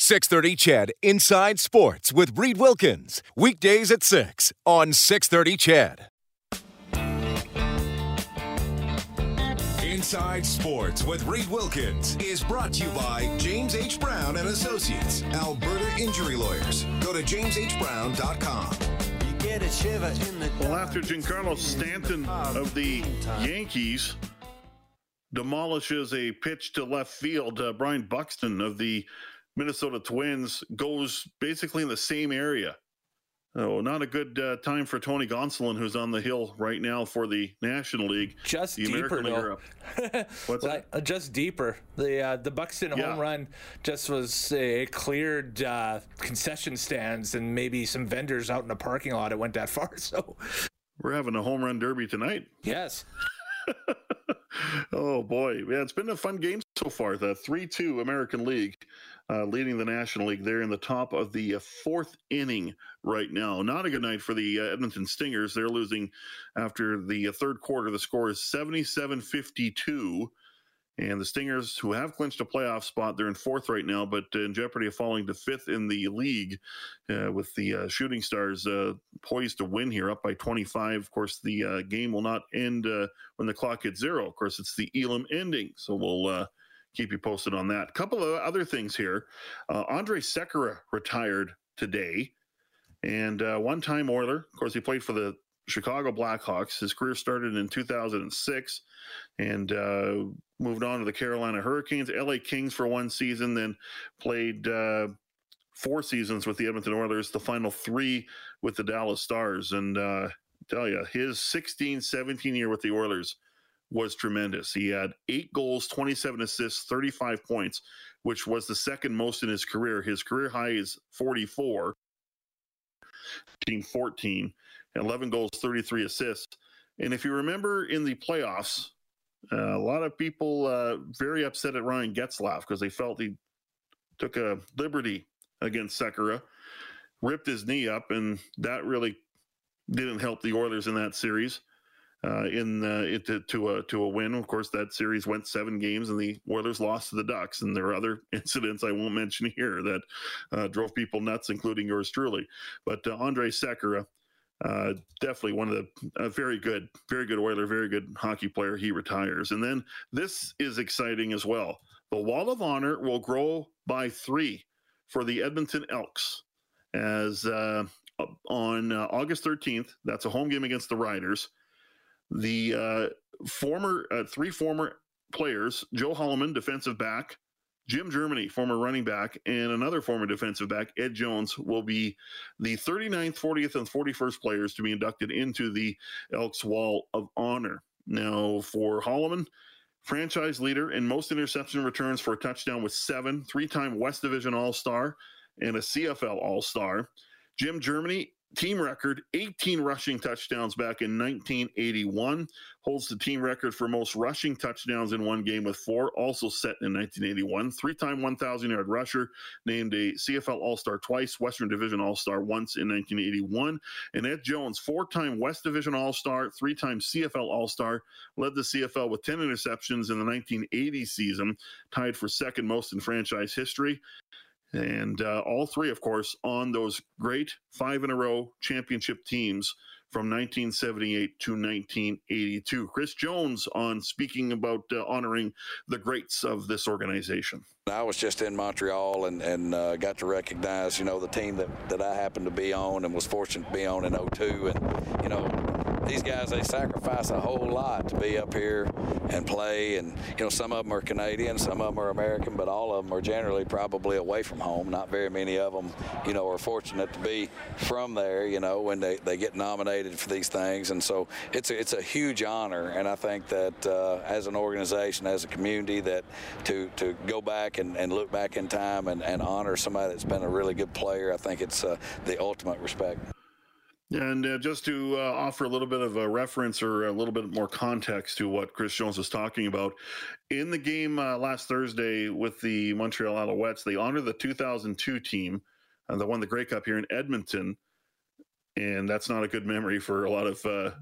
630 CHED Inside Sports with Reed Wilkins. Weekdays at 6 on 630 CHED. Inside Sports with Reed Wilkins is brought to you by James H. Brown and Associates, Alberta Injury Lawyers. Go to jameshbrown.com. Well, after Giancarlo Stanton of the Yankees demolishes a pitch to left field, uh, Byron Buxton of the Minnesota Twins goes basically in the same area. Oh, not a good uh, time for Tony Gonsolin, who's on the hill right now for the National League. Just the deeper, American though. What's like, that? uh, just deeper. The uh, the Buxton Yeah. home run just was it cleared uh, concession stands and maybe some vendors out in the parking lot. It went that far. So We're having a home run derby tonight. yes, oh boy, yeah, it's been a fun game so far. The three-two American League uh, leading the National League. They're in the top of the uh, fourth inning right now. Not a good night for the uh, Edmonton Stingers. They're losing after the uh, third quarter. The score is 77-52. And the Stingers, who have clinched a playoff spot, they're in fourth right now, but in jeopardy of falling to fifth in the league uh, with the uh, Shooting Stars uh, poised to win here, up by 25. Of course, the uh, game will not end uh, when the clock hits zero. Of course, it's the Elam ending. So we'll uh, keep you posted on that. A couple of other things here. Andre Sekera retired today, and one time Oiler. Of course, he played for the Chicago Blackhawks. His career started in 2006 and uh, moved on to the Carolina Hurricanes, LA Kings for one season, then played uh, four seasons with the Edmonton Oilers, the final three with the Dallas Stars. And uh, tell you, his 16 17 year with the Oilers was tremendous. He had eight goals, 27 assists, 35 points, which was the second most in his career. His career high is 44. team 14. 11 goals, 33 assists. And if you remember in the playoffs, uh, a lot of people uh, very upset at Ryan Getzlaf because they felt he took a liberty against Sekera, ripped his knee up, and that really didn't help the Oilers in that series. Uh, in uh, to a to a win, of course, that series went seven games, and the Oilers lost to the Ducks. And there are other incidents I won't mention here that uh, drove people nuts, including yours truly. But uh, Andre Sekera uh, definitely one of the uh, very good, very good Oiler, very good hockey player. He retires, and then this is exciting as well. The Wall of Honor will grow by three for the Edmonton Elks as uh, on uh, August 13th. That's a home game against the Riders. The uh, former uh, three former players, Joe Hollimon, defensive back, Jim Germany, former running back, and another former defensive back, Ed Jones, will be the 39th, 40th, and 41st players to be inducted into the Elks Wall of Honor. Now, for Hollimon, franchise leader in most interception returns for a touchdown with seven, three time West Division All Star, and a CFL All Star. Jim Germany, team record 18 rushing touchdowns back in 1981 holds the team record for most rushing touchdowns in one game with four also set in 1981 three-time 1000 yard rusher named a cfl all-star twice western division all-star once in 1981 and ed jones four-time west division all-star three-time cfl all-star led the cfl with 10 interceptions in the 1980 season tied for second most in franchise history and uh, all three, of course, on those great five in a row championship teams from 1978 to 1982. Chris Jones on speaking about uh, honoring the greats of this organization. I was just in Montreal and, and uh, got to recognize, you know, the team that, that I happened to be on and was fortunate to be on in 02. And, you know, these guys they sacrifice a whole lot to be up here and play. And you know, some of them are Canadian, some of them are American, but all of them are generally probably away from home. Not very many of them, you know, are fortunate to be from there. You know, when they, they get nominated for these things, and so it's a, it's a huge honor. And I think that uh, as an organization, as a community, that to to go back and, and look back in time and, and honor somebody that's been a really good player, I think it's uh, the ultimate respect. And uh, just to uh, offer a little bit of a reference or a little bit more context to what Chris Jones was talking about, in the game uh, last Thursday with the Montreal Alouettes, they honored the 2002 team uh, that won the Grey Cup here in Edmonton. And that's not a good memory for a lot of uh,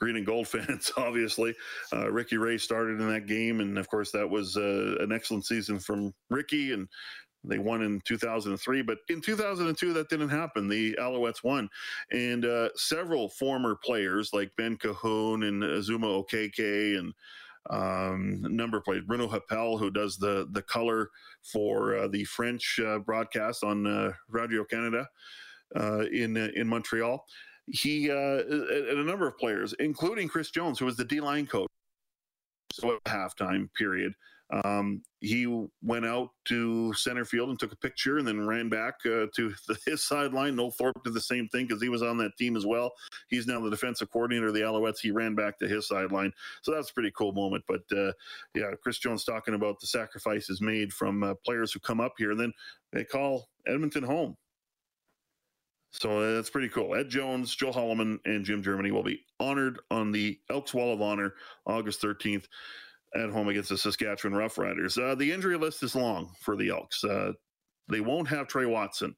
green and gold fans, obviously. Uh, Ricky Ray started in that game. And of course, that was an excellent season from Ricky. And they won in 2003, but in 2002 that didn't happen. The Alouettes won, and uh, several former players like Ben Cahoon and Uzooma Okeke and um, number players. Bruno Heppell, who does the the color for uh, the French uh, broadcast on uh, Radio Canada uh, in uh, in Montreal. He and a number of players, including Chris Jones, who was the D line coach. So at halftime period. Um, he went out to center field and took a picture and then ran back uh, to the, his sideline. Noel Thorpe did the same thing because he was on that team as well. He's now the defensive coordinator of the Alouettes. He ran back to his sideline. So that's a pretty cool moment. But uh, yeah, Chris Jones talking about the sacrifices made from uh, players who come up here and then they call Edmonton home. So uh, that's pretty cool. Ed Jones, Joe Hollimon, and Jim Germany will be honored on the Elks Wall of Honor August 13th at home against the Saskatchewan Roughriders. Uh, the injury list is long for the Elks. Uh, they won't have Trey Watson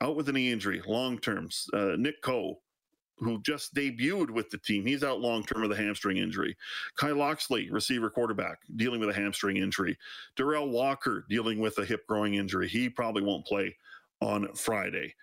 out with a knee injury, long terms. Uh, Nick Coe, who just debuted with the team, he's out long term with a hamstring injury. Kai Locksley, receiver quarterback, dealing with a hamstring injury. Darrell Walker dealing with a hip growing injury. He probably won't play on Friday.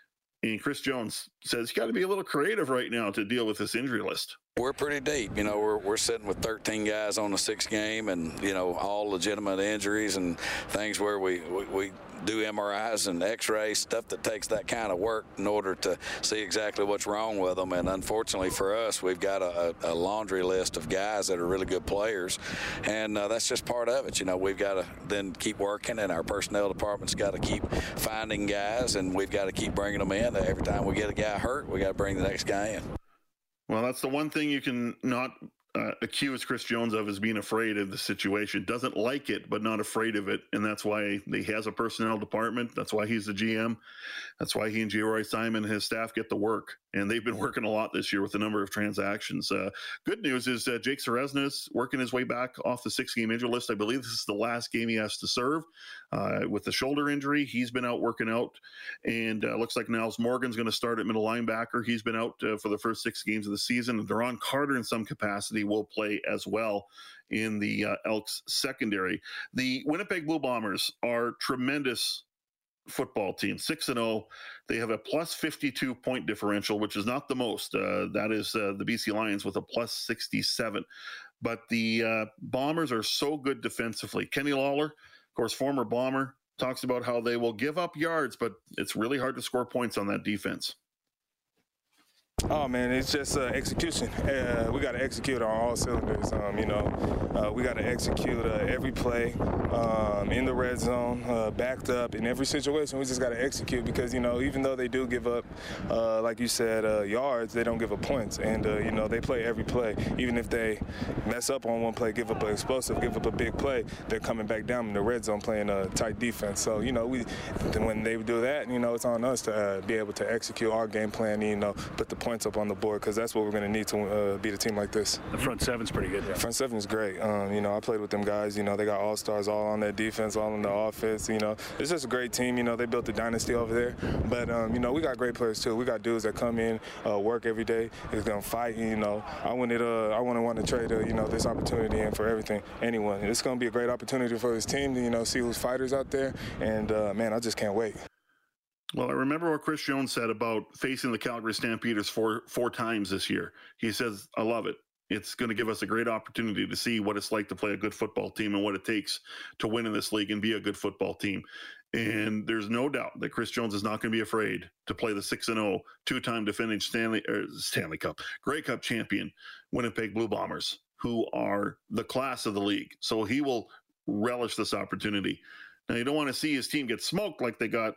And Chris Jones says you got to be a little creative right now to deal with this injury list. We're pretty deep. You know, we're, we're sitting with 13 guys on the sixth game and, you know, all legitimate injuries and things where we, we, we do MRIs and X-rays, stuff that takes that kind of work in order to see exactly what's wrong with them. And unfortunately for us, we've got a, a laundry list of guys that are really good players, and uh, that's just part of it. You know, we've got to then keep working, and our personnel department's got to keep finding guys, and we've got to keep bringing them in. Every time we get a guy hurt, we got to bring the next guy in. Well, that's the one thing you can not uh, accuse Chris Jones of is being afraid of the situation. Doesn't like it, but not afraid of it, and that's why he has a personnel department. That's why he's the GM. That's why he and Geroy Simon and his staff get the work and they've been working a lot this year with a number of transactions. Uh, good news is uh, Jake Ceresna's working his way back off the six-game injury list. I believe this is the last game he has to serve uh, with the shoulder injury. He's been out working out, and uh, looks like Nyles Morgan's going to start at middle linebacker. He's been out uh, for the first six games of the season. And Duron Carter, in some capacity, will play as well in the uh, Elks secondary. The Winnipeg Blue Bombers are tremendous football team, 6 and 0. They have a plus 52 point differential, which is not the most. Uh, that is uh, the BC Lions with a plus 67. But the uh, Bombers are so good defensively. Kenny Lawler, course, former Bomber, talks about how they will give up yards, but it's really hard to score points on that defense. Oh man, it's just uh, execution. Uh, we got to execute on all cylinders. Um, you know, uh, we got to execute uh, every play um, in the red zone, uh, backed up in every situation. We just got to execute because you know, even though they do give up, uh, like you said, yards, they don't give up points, and you know they play every play. Even if they mess up on one play, give up an explosive, give up a big play, they're coming back down in the red zone playing a tight defense. So you know, we when they do that, you know, it's on us to be able to execute our game plan. You know, put the points up on the board because that's what we're going to need to uh, beat a team like this. The front seven's pretty good. Yeah. Front seven is great. Um, you know, I played with them guys. You know, they got all stars all on their defense, all on the offense. You know, it's just a great team. You know, they built a dynasty over there. But um, you know, we got great players too. We got dudes that come in, uh, work every day, is going to fight. You know, I wanted, uh, I want to want to trade, uh, you know, this opportunity in for everything, anyone. It's going to be a great opportunity for this team to, you know, see who's fighters out there. And uh, man, I just can't wait. Well, I remember what Chris Jones said about facing the Calgary Stampeders four four times this year. He says, "I love it. It's going to give us a great opportunity to see what it's like to play a good football team and what it takes to win in this league and be a good football team." And there's no doubt that Chris Jones is not going to be afraid to play the 6 0, two time defending Stanley, er, Stanley Cup, Grey Cup champion Winnipeg Blue Bombers, who are the class of the league. So he will relish this opportunity. Now, you don't want to see his team get smoked like they got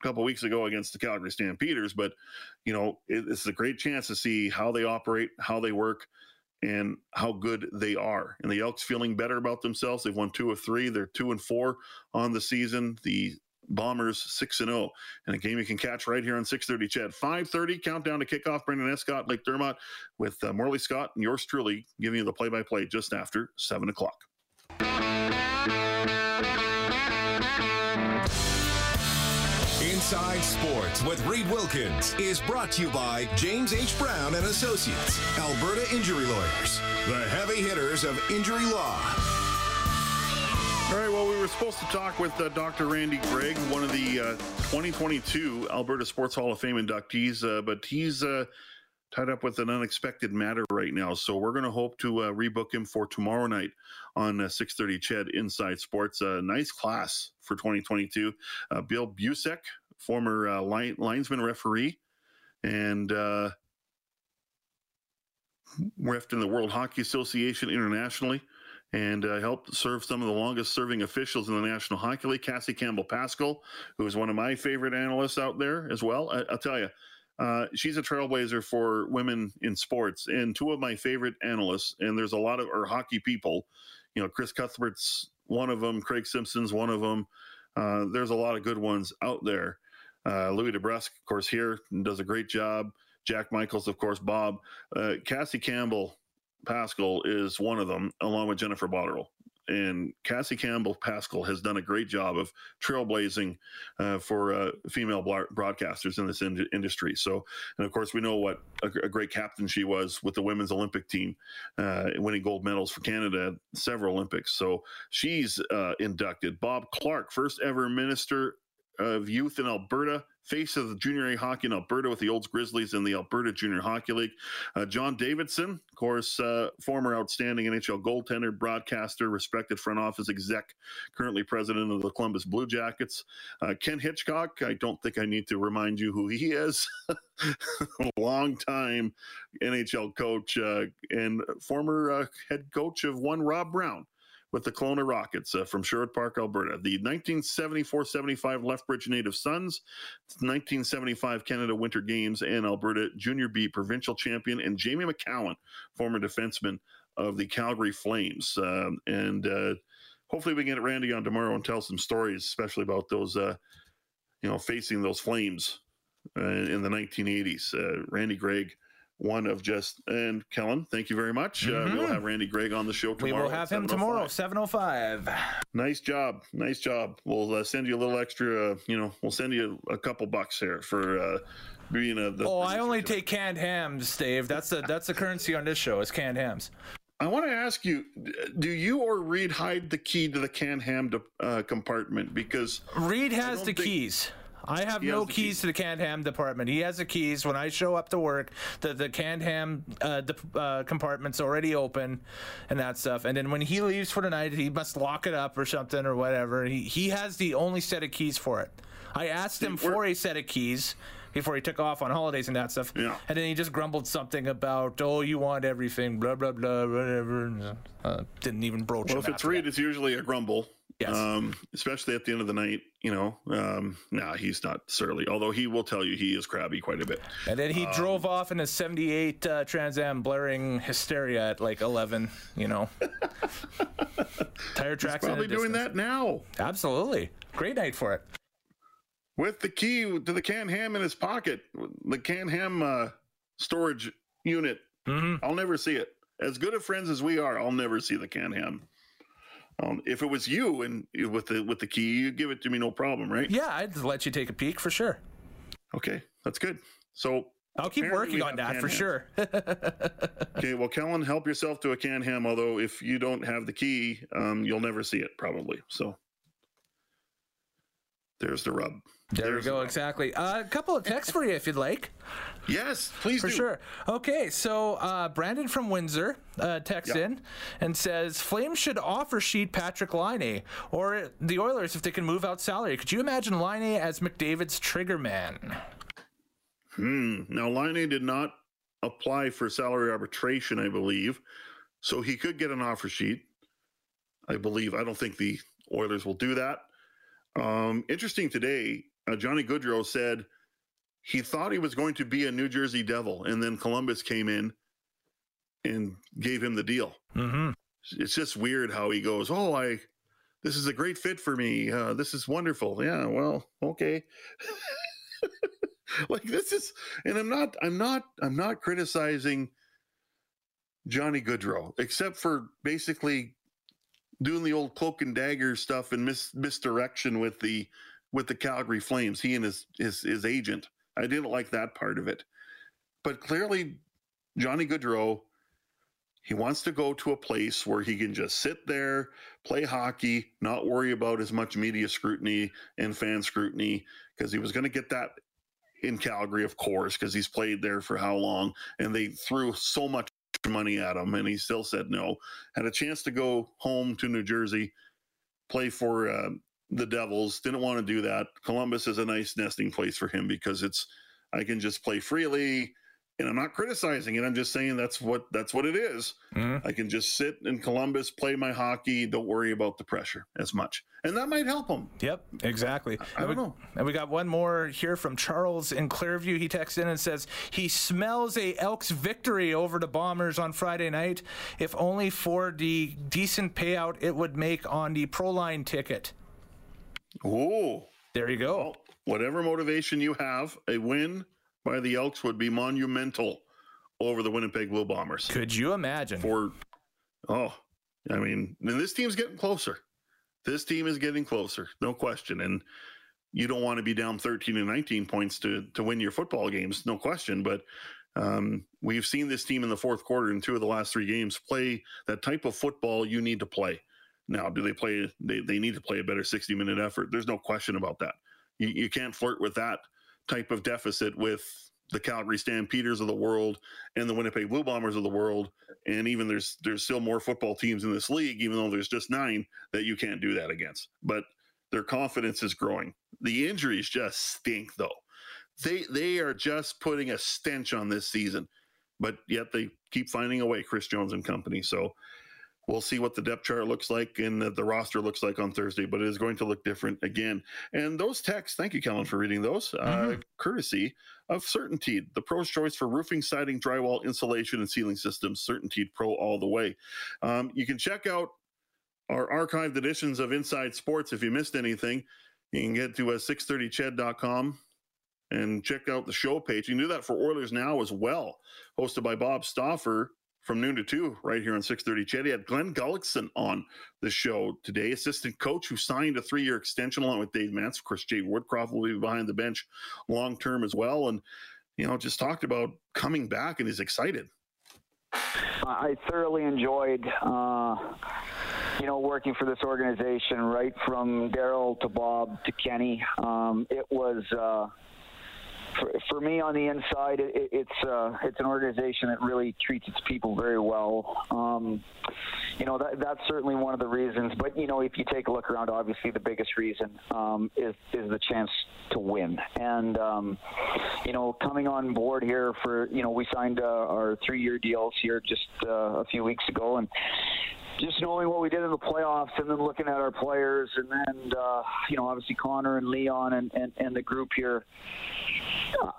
a couple weeks ago against the Calgary Stampeders, but, you know, it, it's a great chance to see how they operate, how they work and how good they are. And the Elks feeling better about themselves. They've won two of three. They're two and four on the season. The Bombers six and zero, oh. and a game you can catch right here on six thirty. CHED five thirty countdown to kickoff. Brendan Escott, Blake Dermott, with uh, Morley Scott and yours truly giving you the play by play just after seven o'clock. Inside Sports with Reed Wilkins is brought to you by James H. Brown and Associates, Alberta Injury Lawyers, the heavy hitters of injury law. All right, well, we were supposed to talk with uh, Dr. Randy Gregg, one of the uh, 2022 Alberta Sports Hall of Fame inductees, uh, but he's uh, tied up with an unexpected matter right now. So we're going to hope to uh, rebook him for tomorrow night on uh, 6:30 CHED Inside Sports. A nice class for 2022. Bill Busek, former uh, line, linesman referee, and uh, refed in the World Hockey Association internationally, and uh, helped serve some of the longest serving officials in the National Hockey League. Cassie Campbell Pascall, who is one of my favorite analysts out there as well. I, will tell you. Uh, she's a trailblazer for women in sports, and two of my favorite analysts. And there's a lot of or hockey people, you know, Chris Cuthbert's one of them, Craig Simpson's one of them. Uh, there's a lot of good ones out there. Uh, Louie DeBrusk, of course, here does a great job. Jack Michaels, of course, Bob. Uh, Cassie Campbell Pascall is one of them, along with Jennifer Botterill. And Cassie Campbell Pascall has done a great job of trailblazing uh, for uh, female broadcasters in this in- industry. So, and of course, we know what a, a, great captain she was with the women's Olympic team, uh, winning gold medals for Canada at several Olympics. So she's uh, inducted. Bob Clark, first ever minister of youth in Alberta, face of the junior A hockey in Alberta with the Olds Grizzlies in the Alberta Junior Hockey League. Uh, John Davidson, of course, uh, former outstanding NHL goaltender, broadcaster, respected front office exec, currently president of the Columbus Blue Jackets. Uh, Ken Hitchcock, I don't think I need to remind you who he is. Long time NHL coach uh, and former uh, head coach of one Rob Brown with the Kelowna Rockets uh, from Sherwood Park, Alberta. The 1974-75 Lethbridge Native Sons, 1975 Canada Winter Games and Alberta Junior B provincial champion, and Jamie Macoun, former defenseman of the Calgary Flames. Um, and uh, hopefully we can get Randy on tomorrow and tell some stories, especially about those, uh, you know, facing those Flames uh, in the 1980s. Uh, Randy Gregg one of just and Kellen. Thank you very much. Mm-hmm. Uh, we'll mm-hmm. have Randy Gregg on the show tomorrow. We will have him tomorrow, seven oh five. Nice job, nice job. We'll uh, send you a little extra. Uh, you know, we'll send you a, couple bucks here for uh, being a. The, oh, I only take canned hams, Dave. That's the that's the currency on this show. Is canned hams. I want to ask you: Do you or Reed hide the key to the canned ham de- uh, compartment? Because Reed has the think- keys. I have he no keys, keys, to the canned ham department. He has the keys. When I show up to work, the the canned ham uh, de- uh, compartment's already open, and that stuff. And then when he leaves for the night, he must lock it up or something or whatever. He he has the only set of keys for it. I asked him for a set of keys before he took off on holidays and that stuff. Yeah. And then he just grumbled something about, oh, you want everything, blah, blah, blah, whatever. Uh, didn't even broach well, if it's Reed, it's usually a grumble. Yes. Um, especially at the end of the night, you know. Um, nah, he's not surly, although he will tell you he is crabby quite a bit. And then he um, drove off in a 78 uh, Trans Am blaring hysteria at like 11, you know. Tire tracks. He's probably doing that now. Absolutely. Great night for it. With the key to the can ham in his pocket, the can ham uh, storage unit. Mm-hmm. I'll never see it. As good of friends as we are, I'll never see the can ham. Um, if it was you and with the with the key, you give it to me, no problem, right? Yeah, I'd let you take a peek for sure. Okay, that's good. So I'll keep working on that for sure. okay, well, Kellen, help yourself to a can ham. Although if you don't have the key, um, you'll never see it probably. So There's the rub. There There's we go. Exactly. Uh, a couple of texts for you if you'd like. Yes, please for do. sure. Okay, so uh, Brandon from Windsor uh, texts yep. in and says Flames should offer sheet Patrik Laine or the Oilers if they can move out salary. Could you imagine Laine as McDavid's trigger man? Hmm. Now Laine did not apply for salary arbitration, I believe, so he could get an offer sheet. I believe. I don't think the Oilers will do that. Um, interesting today, uh, Johnny Gaudreau said he thought he was going to be a New Jersey Devil, and then Columbus came in and gave him the deal. Mm-hmm. It's just weird how he goes, "Oh, I, this is a great fit for me. Uh, this is wonderful." Yeah, well, okay. like this is, and I'm not, I'm not, I'm not criticizing Johnny Gaudreau, except for basically doing the old cloak and dagger stuff and mis- misdirection with the with the Calgary Flames. He and his his his agent. I didn't like that part of it, but clearly, Johnny Gaudreau. He wants to go to a place where he can just sit there, play hockey, not worry about as much media scrutiny and fan scrutiny, because he was going to get that in Calgary, of course, because he's played there for how long, and they threw so much money at him, and he still said no. Had a chance to go home to New Jersey, play for uh, the Devils. Didn't want to do that. Columbus is a nice nesting place for him because it's I can just play freely and I'm not criticizing it. I'm just saying that's what that's what it is. Mm-hmm. I can just sit in Columbus, play my hockey, don't worry about the pressure as much, and that might help him. Yep, exactly. I, I don't we, know. And we got one more here from Charles in Clearview. He texts in and says he smells a Elks victory over the Bombers on Friday night. If only for the decent payout it would make on the Proline ticket. Oh, there you go. Well, whatever motivation you have, a win by the Elks would be monumental over the Winnipeg Blue Bombers. Could you imagine? For oh, I mean, and this team's getting closer. This team is getting closer, no question. And you don't want to be down 13 and 19 points to to win your football games, no question. But um, we've seen this team in the fourth quarter in two of the last three games play that type of football you need to play. Now, do they play? They, they need to play a better 60 minute effort. There's no question about that. You, you can't flirt with that type of deficit with the Calgary Stampeders of the world and the Winnipeg Blue Bombers of the world. And even there's there's still more football teams in this league, even though there's just nine that you can't do that against. But their confidence is growing. The injuries just stink though. They they are just putting a stench on this season. But yet they keep finding a way, Chris Jones and company. So We'll see what the depth chart looks like and the roster looks like on Thursday, but it is going to look different again. And those texts, thank you, Kellen, for reading those. Uh, mm-hmm. Uh, courtesy of CertainTeed, the pro's choice for roofing, siding, drywall, insulation, and ceiling systems. CertainTeed Pro all the way. Um, you can check out our archived editions of Inside Sports if you missed anything. You can get to uh, 630ched.com and check out the show page. You can do that for Oilers Now as well, hosted by Bob Stauffer from noon to two right here on 630 CHED. He had Glen Gulutzan on the show today, assistant coach who signed a three-year extension along with Dave Manson. Of course, Jay Woodcroft will be behind the bench long term as well. And, you know, just talked about coming back and is excited. I thoroughly enjoyed, uh, you know, working for this organization, right from Daryl to Bob to Kenny. Um, it was, uh, for, for me on the inside, it, it's uh, it's an organization that really treats its people very well. Um, you know that that's certainly one of the reasons. But you know, if you take a look around, obviously the biggest reason um, is is the chance to win. And um, you know, coming on board here for you know, we signed uh, our three year deals here just uh, a few weeks ago, and just knowing what we did in the playoffs and then looking at our players and then uh, you know obviously Connor and Leon and, and, and the group here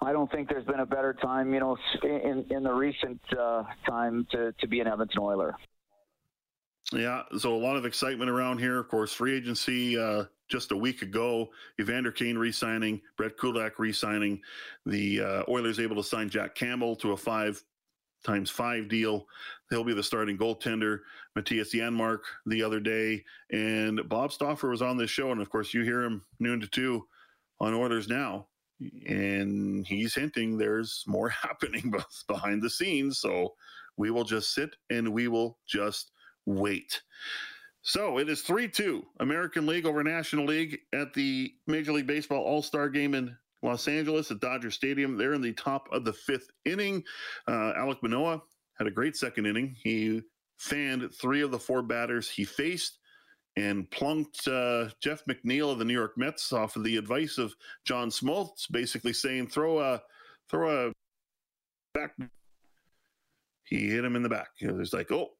I don't think there's been a better time you know in, in the recent uh, time to, to be an Edmonton Oiler. Yeah, so a lot of excitement around here. Of course, free agency uh, just a week ago. Evander Kane re-signing, Brett Kulak re-signing. The uh, Oilers able to sign Jack Campbell to a five times five deal. He'll be the starting goaltender. Mattias Janmark the other day, and Bob Stauffer was on this show, and of course you hear him noon to two on Oilers now, and he's hinting there's more happening behind the scenes. So we will just sit and we will just wait. So it is 3 2 American League over National League at the Major League Baseball All Star game in Los Angeles at Dodger Stadium. They're in the top of the fifth inning. Uh, Alek Manoah had a great second inning. He fanned three of the four batters he faced and plunked uh, Jeff McNeil of the New York Mets off of the advice of John Smoltz, basically saying, throw a, throw a back. He hit him in the back. It was like, oh,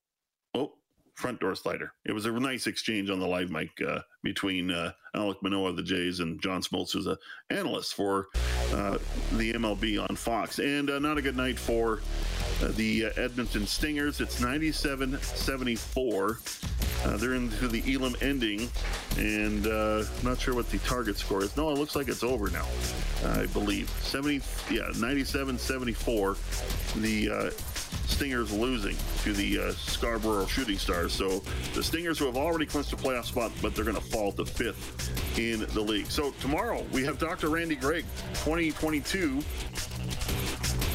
oh, front door slider. It was a nice exchange on the live mic uh, between uh, Alek Manoah of the Jays and John Smoltz, who's an analyst for uh, the MLB on Fox. And uh, not a good night for uh, the uh, Edmonton Stingers. It's 97 74. Uh, they're into the Elam ending, and I'm not sure what the target score is. No, it looks like it's over now, I believe. 70, yeah, 97 74. The uh, Stingers losing to the uh, Scarborough Shooting Stars. So the Stingers, who have already clinched a playoff spot, but they're going to fall to fifth in the league. So tomorrow we have Dr. Randy Gregg, 2022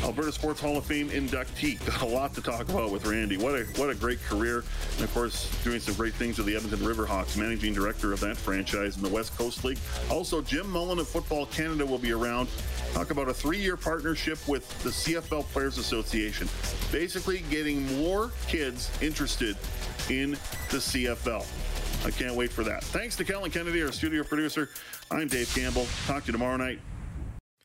Alberta Sports Hall of Fame inductee. Got a lot to talk about with Randy. What a what a great career, and of course doing some great things with the Edmonton Riverhawks, managing director of that franchise in the West Coast League. Also, Jim Mullin of Football Canada will be around. Talk about a three-year partnership with the CFL Players Association, basically getting more kids interested in the CFL. I can't wait for that. Thanks to Kellen Kennedy, our studio producer. I'm Dave Campbell. Talk to you tomorrow night.